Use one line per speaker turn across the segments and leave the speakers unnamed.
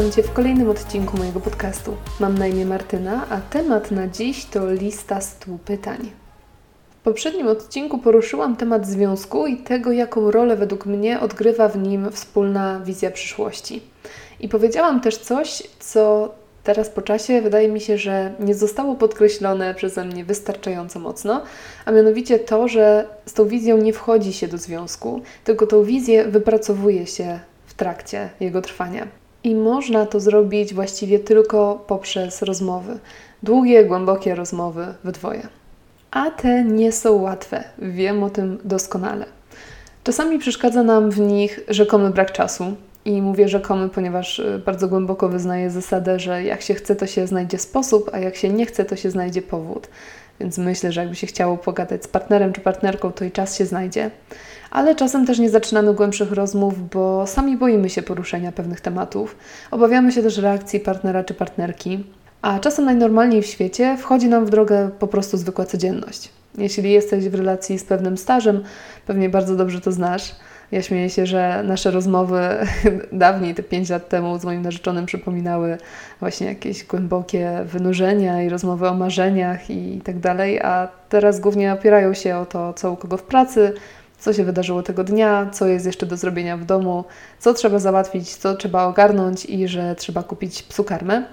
Witam Cię w kolejnym odcinku mojego podcastu. Mam na imię Martyna, a temat na dziś to lista 100 pytań. W poprzednim odcinku poruszyłam temat związku i tego, jaką rolę według mnie odgrywa w nim wspólna wizja przyszłości. I powiedziałam też coś, co teraz po czasie wydaje mi się, że nie zostało podkreślone przeze mnie wystarczająco mocno, a mianowicie to, że z tą wizją nie wchodzi się do związku, tylko tą wizję wypracowuje się w trakcie jego trwania. I można to zrobić właściwie tylko poprzez rozmowy. Długie, głębokie rozmowy we dwoje. A te nie są łatwe, wiem o tym doskonale. Czasami przeszkadza nam w nich rzekomy brak czasu, i mówię rzekomy, ponieważ y, bardzo głęboko wyznaję zasadę, że jak się chce, to się znajdzie sposób, a jak się nie chce, to się znajdzie powód. Więc myślę, że jakby się chciało pogadać z partnerem czy partnerką, to i czas się znajdzie. Ale czasem też nie zaczynamy głębszych rozmów, bo sami boimy się poruszenia pewnych tematów. Obawiamy się też reakcji partnera czy partnerki. A czasem najnormalniej w świecie wchodzi nam w drogę po prostu zwykła codzienność. Jeśli jesteś w relacji z pewnym stażem, pewnie bardzo dobrze to znasz ja śmieję się, że nasze rozmowy dawniej, te 5 lat temu z moim narzeczonym przypominały właśnie jakieś głębokie wynurzenia i rozmowy o marzeniach i tak dalej, a teraz głównie opierają się o to, co u kogo w pracy, co się wydarzyło tego dnia, co jest jeszcze do zrobienia w domu, co trzeba załatwić, co trzeba ogarnąć i że trzeba kupić psu karmę.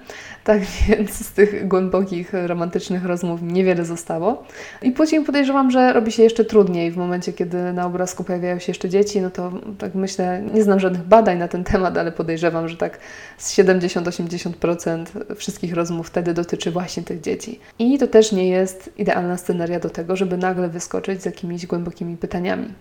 Tak więc z tych głębokich, romantycznych rozmów niewiele zostało. I później podejrzewam, że robi się jeszcze trudniej w momencie, kiedy na obrazku pojawiają się jeszcze dzieci. No to tak myślę, nie znam żadnych badań na ten temat, ale podejrzewam, że tak z 70-80% wszystkich rozmów wtedy dotyczy właśnie tych dzieci. I to też nie jest idealna scenaria do tego, żeby nagle wyskoczyć z jakimiś głębokimi pytaniami.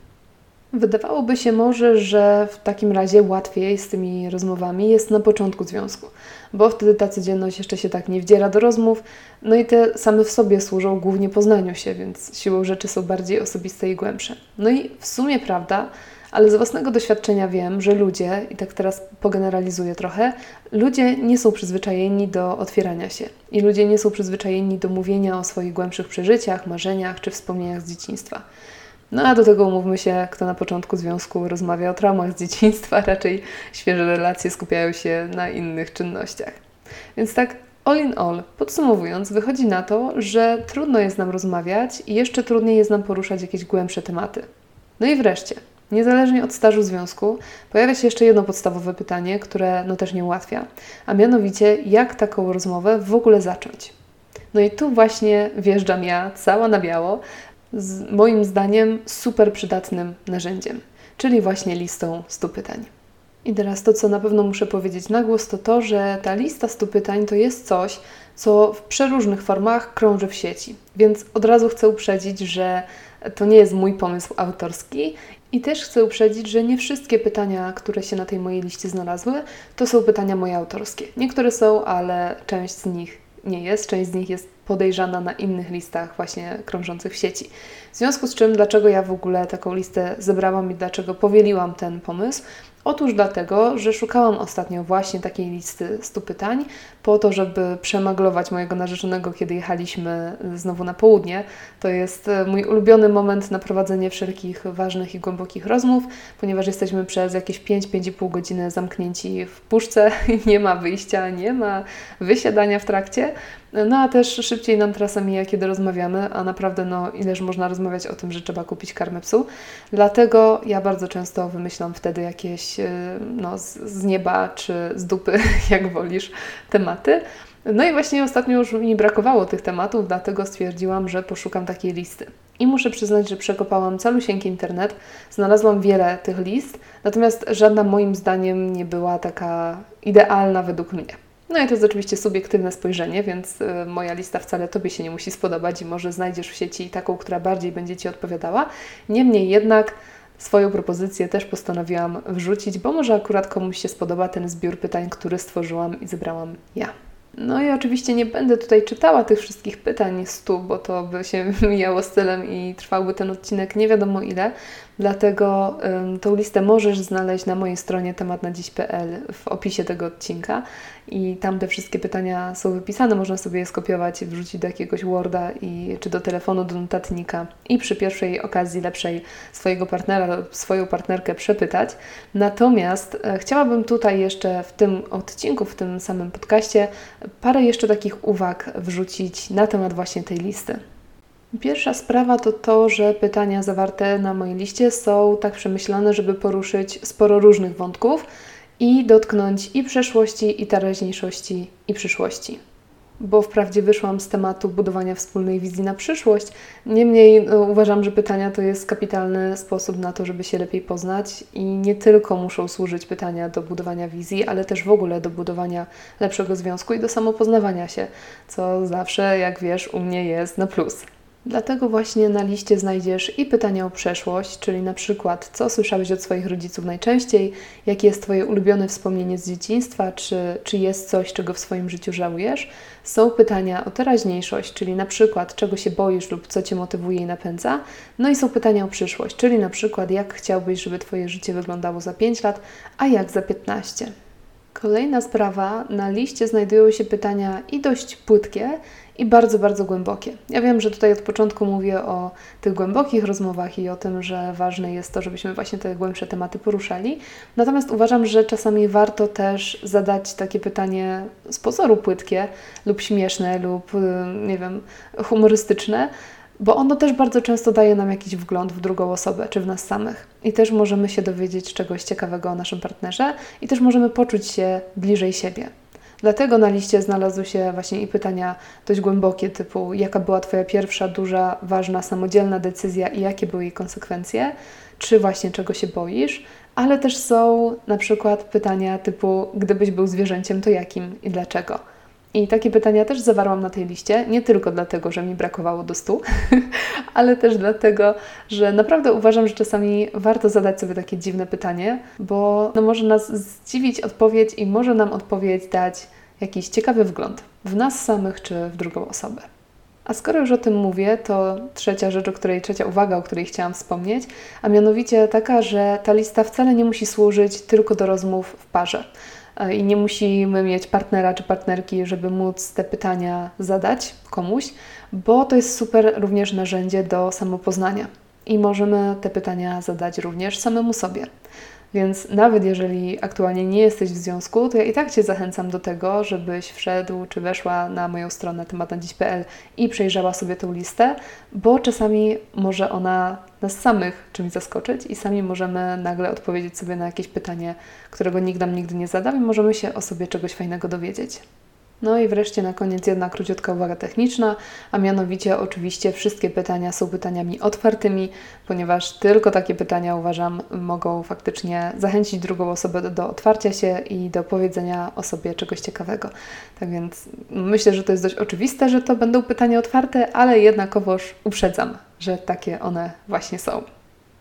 Wydawałoby się może, że w takim razie łatwiej z tymi rozmowami jest na początku związku, bo wtedy ta codzienność jeszcze się tak nie wdziera do rozmów, no i te same w sobie służą głównie poznaniu się, więc siłą rzeczy są bardziej osobiste i głębsze. No i w sumie prawda, ale z własnego doświadczenia wiem, że ludzie, i tak teraz pogeneralizuję trochę, ludzie nie są przyzwyczajeni do otwierania się i ludzie nie są przyzwyczajeni do mówienia o swoich głębszych przeżyciach, marzeniach czy wspomnieniach z dzieciństwa. No a do tego umówmy się, kto na początku związku rozmawia o traumach z dzieciństwa, raczej świeże relacje skupiają się na innych czynnościach. Więc tak all in all, podsumowując, wychodzi na to, że trudno jest nam rozmawiać i jeszcze trudniej jest nam poruszać jakieś głębsze tematy. No i wreszcie, niezależnie od stażu związku, pojawia się jeszcze jedno podstawowe pytanie, które no też nie ułatwia, a mianowicie jak taką rozmowę w ogóle zacząć. No i tu właśnie wjeżdżam ja, cała na biało, moim zdaniem super przydatnym narzędziem, czyli właśnie listą 100 pytań. I teraz to, co na pewno muszę powiedzieć na głos, to to, że ta lista 100 pytań to jest coś, co w przeróżnych formach krąży w sieci. Więc od razu chcę uprzedzić, że to nie jest mój pomysł autorski i też chcę uprzedzić, że nie wszystkie pytania, które się na tej mojej liście znalazły, to są pytania moje autorskie. Niektóre są, ale część z nich nie jest, część z nich jest podejrzana na innych listach właśnie krążących w sieci. W związku z czym, dlaczego ja w ogóle taką listę zebrałam i dlaczego powieliłam ten pomysł? Otóż dlatego, że szukałam ostatnio właśnie takiej listy 100 pytań, po to, żeby przemaglować mojego narzeczonego, kiedy jechaliśmy znowu na południe. To jest e, mój ulubiony moment na prowadzenie wszelkich ważnych i głębokich rozmów, ponieważ jesteśmy przez jakieś 5-5,5 godziny zamknięci w puszce, nie ma wyjścia, nie ma wysiadania w trakcie. No a też szybciej nam trasa mija, kiedy rozmawiamy, a naprawdę no ileż można rozmawiać o tym, że trzeba kupić karmę psu. Dlatego ja bardzo często wymyślam wtedy jakieś e, no, z, z nieba czy z dupy, jak wolisz, tematy. No i właśnie ostatnio już mi brakowało tych tematów, dlatego stwierdziłam, że poszukam takiej listy. I muszę przyznać, że przekopałam calusieńki internet, znalazłam wiele tych list, natomiast żadna moim zdaniem nie była taka idealna według mnie. No i to jest oczywiście subiektywne spojrzenie, więc y, moja lista wcale Tobie się nie musi spodobać i może znajdziesz w sieci taką, która bardziej będzie Ci odpowiadała. Niemniej jednak swoją propozycję też postanowiłam wrzucić, bo może akurat komuś się spodoba ten zbiór pytań, który stworzyłam i zebrałam ja. No i oczywiście nie będę tutaj czytała tych wszystkich pytań stu, bo to by się mijało stylem i trwałby ten odcinek nie wiadomo ile. Dlatego um, tą listę możesz znaleźć na mojej stronie tematnadziś.pl w opisie tego odcinka i tam te wszystkie pytania są wypisane. Można sobie je skopiować, wrzucić do jakiegoś Worda i, czy do telefonu, do notatnika i przy pierwszej okazji lepszej swojego partnera, swoją partnerkę przepytać. Natomiast e, chciałabym tutaj jeszcze w tym odcinku, w tym samym podcaście parę jeszcze takich uwag wrzucić na temat właśnie tej listy. Pierwsza sprawa to to, że pytania zawarte na mojej liście są tak przemyślane, żeby poruszyć sporo różnych wątków i dotknąć i przeszłości, i teraźniejszości, i przyszłości. Bo wprawdzie wyszłam z tematu budowania wspólnej wizji na przyszłość, niemniej no, uważam, że pytania to jest kapitalny sposób na to, żeby się lepiej poznać i nie tylko muszą służyć pytania do budowania wizji, ale też w ogóle do budowania lepszego związku i do samopoznawania się, co zawsze, jak wiesz, u mnie jest na plus. Dlatego właśnie na liście znajdziesz i pytania o przeszłość, czyli na przykład co słyszałeś od swoich rodziców najczęściej, jakie jest Twoje ulubione wspomnienie z dzieciństwa, czy, czy jest coś, czego w swoim życiu żałujesz. Są pytania o teraźniejszość, czyli na przykład czego się boisz lub co Cię motywuje i napędza. No i są pytania o przyszłość, czyli na przykład jak chciałbyś, żeby Twoje życie wyglądało za 5 lat, a jak za 15. Kolejna sprawa, na liście znajdują się pytania i dość płytkie, i bardzo, bardzo głębokie. Ja wiem, że tutaj od początku mówię o tych głębokich rozmowach i o tym, że ważne jest to, żebyśmy właśnie te głębsze tematy poruszali. Natomiast uważam, że czasami warto też zadać takie pytanie z pozoru płytkie lub śmieszne lub, nie wiem, humorystyczne, bo ono też bardzo często daje nam jakiś wgląd w drugą osobę czy w nas samych. I też możemy się dowiedzieć czegoś ciekawego o naszym partnerze i też możemy poczuć się bliżej siebie. Dlatego na liście znalazły się właśnie i pytania dość głębokie, typu jaka była Twoja pierwsza, duża, ważna, samodzielna decyzja i jakie były jej konsekwencje, czy właśnie czego się boisz, ale też są na przykład pytania typu gdybyś był zwierzęciem, to jakim i dlaczego. I takie pytania też zawarłam na tej liście, nie tylko dlatego, że mi brakowało do stu, ale też dlatego, że naprawdę uważam, że czasami warto zadać sobie takie dziwne pytanie, bo no może nas zdziwić odpowiedź i może nam odpowiedź dać jakiś ciekawy wgląd w nas samych czy w drugą osobę. A skoro już o tym mówię, to trzecia rzecz, o której, trzecia uwaga, o której chciałam wspomnieć, a mianowicie taka, że ta lista wcale nie musi służyć tylko do rozmów w parze. E, i nie musimy mieć partnera czy partnerki, żeby móc te pytania zadać komuś, bo to jest super również narzędzie do samopoznania i możemy te pytania zadać również samemu sobie. Więc nawet jeżeli aktualnie nie jesteś w związku, to ja i tak Cię zachęcam do tego, żebyś wszedł czy weszła na moją stronę tematnadziś.pl i przejrzała sobie tę listę, bo czasami może ona nas samych czymś zaskoczyć i sami możemy nagle odpowiedzieć sobie na jakieś pytanie, którego nikt nam nigdy nie zadał i możemy się o sobie czegoś fajnego dowiedzieć. No i wreszcie na koniec jedna króciutka uwaga techniczna, a mianowicie oczywiście wszystkie pytania są pytaniami otwartymi, ponieważ tylko takie pytania uważam mogą faktycznie zachęcić drugą osobę do, do otwarcia się i do powiedzenia o sobie czegoś ciekawego. Tak więc myślę, że to jest dość oczywiste, że to będą pytania otwarte, ale jednakowoż uprzedzam, że takie one właśnie są.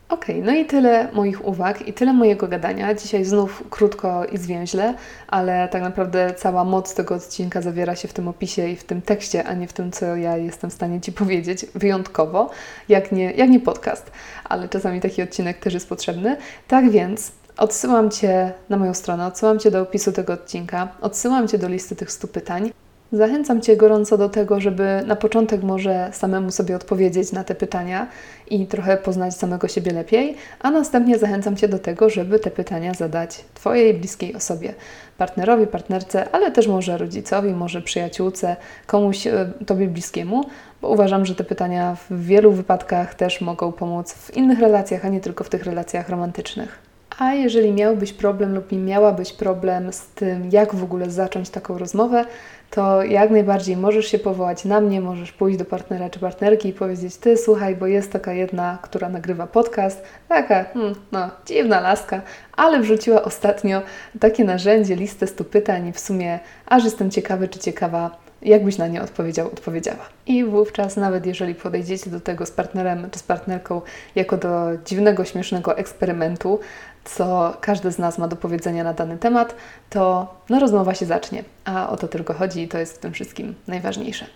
Ok, no i tyle moich uwag i tyle mojego gadania. Dzisiaj znów krótko i zwięźle, ale tak naprawdę cała moc tego odcinka zawiera się w tym opisie i w tym tekście, a nie w tym, co ja jestem w stanie Ci powiedzieć wyjątkowo, jak nie, jak nie podcast, ale czasami taki odcinek też jest potrzebny. Tak więc odsyłam Cię na moją stronę, odsyłam Cię do opisu tego odcinka, odsyłam Cię do listy tych 100 pytań. Zachęcam Cię gorąco do tego, żeby na początek może samemu sobie odpowiedzieć na te pytania i trochę poznać samego siebie lepiej, a następnie zachęcam Cię do tego, żeby te pytania zadać Twojej bliskiej osobie, partnerowi, partnerce, ale też może rodzicowi, może przyjaciółce, komuś e, Tobie bliskiemu, bo uważam, że te pytania w wielu wypadkach też mogą pomóc w innych relacjach, a nie tylko w tych relacjach romantycznych. A jeżeli miałbyś problem lub miałabyś problem z tym, jak w ogóle zacząć taką rozmowę, to jak najbardziej możesz się powołać. Na mnie, możesz pójść do partnera czy partnerki i powiedzieć: Ty, słuchaj, bo jest taka jedna, która nagrywa podcast, taka, hmm, no, dziwna laska, ale wrzuciła ostatnio takie narzędzie, listę stu pytań. I w sumie aż jestem ciekawy czy ciekawa, jakbyś na nie odpowiedział, odpowiedziała. I wówczas, nawet jeżeli podejdziecie do tego z partnerem czy z partnerką jako do dziwnego, śmiesznego eksperymentu, co każdy z nas ma do powiedzenia na dany temat, to no, rozmowa się zacznie. A o to tylko chodzi i to jest w tym wszystkim najważniejsze.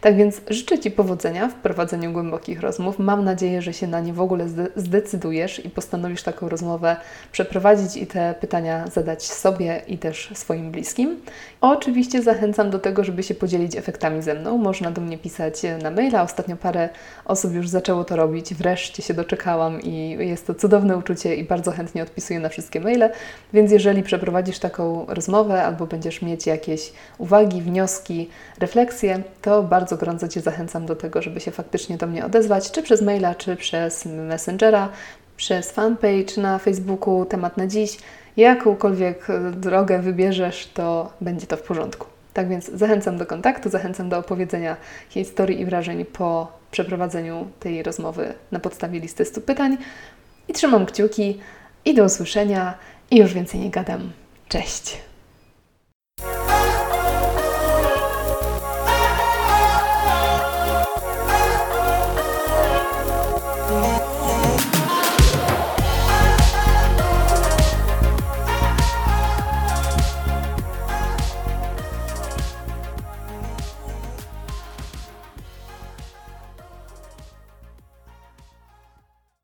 Tak więc życzę Ci powodzenia w prowadzeniu głębokich rozmów. Mam nadzieję, że się na nie w ogóle zdecydujesz i postanowisz taką rozmowę przeprowadzić i te pytania zadać sobie i też swoim bliskim. Oczywiście zachęcam do tego, żeby się podzielić efektami ze mną. Można do mnie pisać na maila. Ostatnio parę osób już zaczęło to robić. Wreszcie się doczekałam i jest to cudowne uczucie i bardzo chętnie odpisuję na wszystkie maile. Więc jeżeli przeprowadzisz taką rozmowę albo będziesz mieć jakieś uwagi, wnioski, refleksje, to bardzo gorąco Cię zachęcam do tego, żeby się faktycznie do mnie odezwać, czy przez maila, czy przez Messengera, przez fanpage na Facebooku, temat na dziś. Jakąkolwiek e, drogę wybierzesz, to będzie to w porządku. Tak więc zachęcam do kontaktu, zachęcam do opowiedzenia historii i wrażeń po przeprowadzeniu tej rozmowy na podstawie listy 100 pytań. I trzymam kciuki i do usłyszenia. I już więcej nie gadam. Cześć!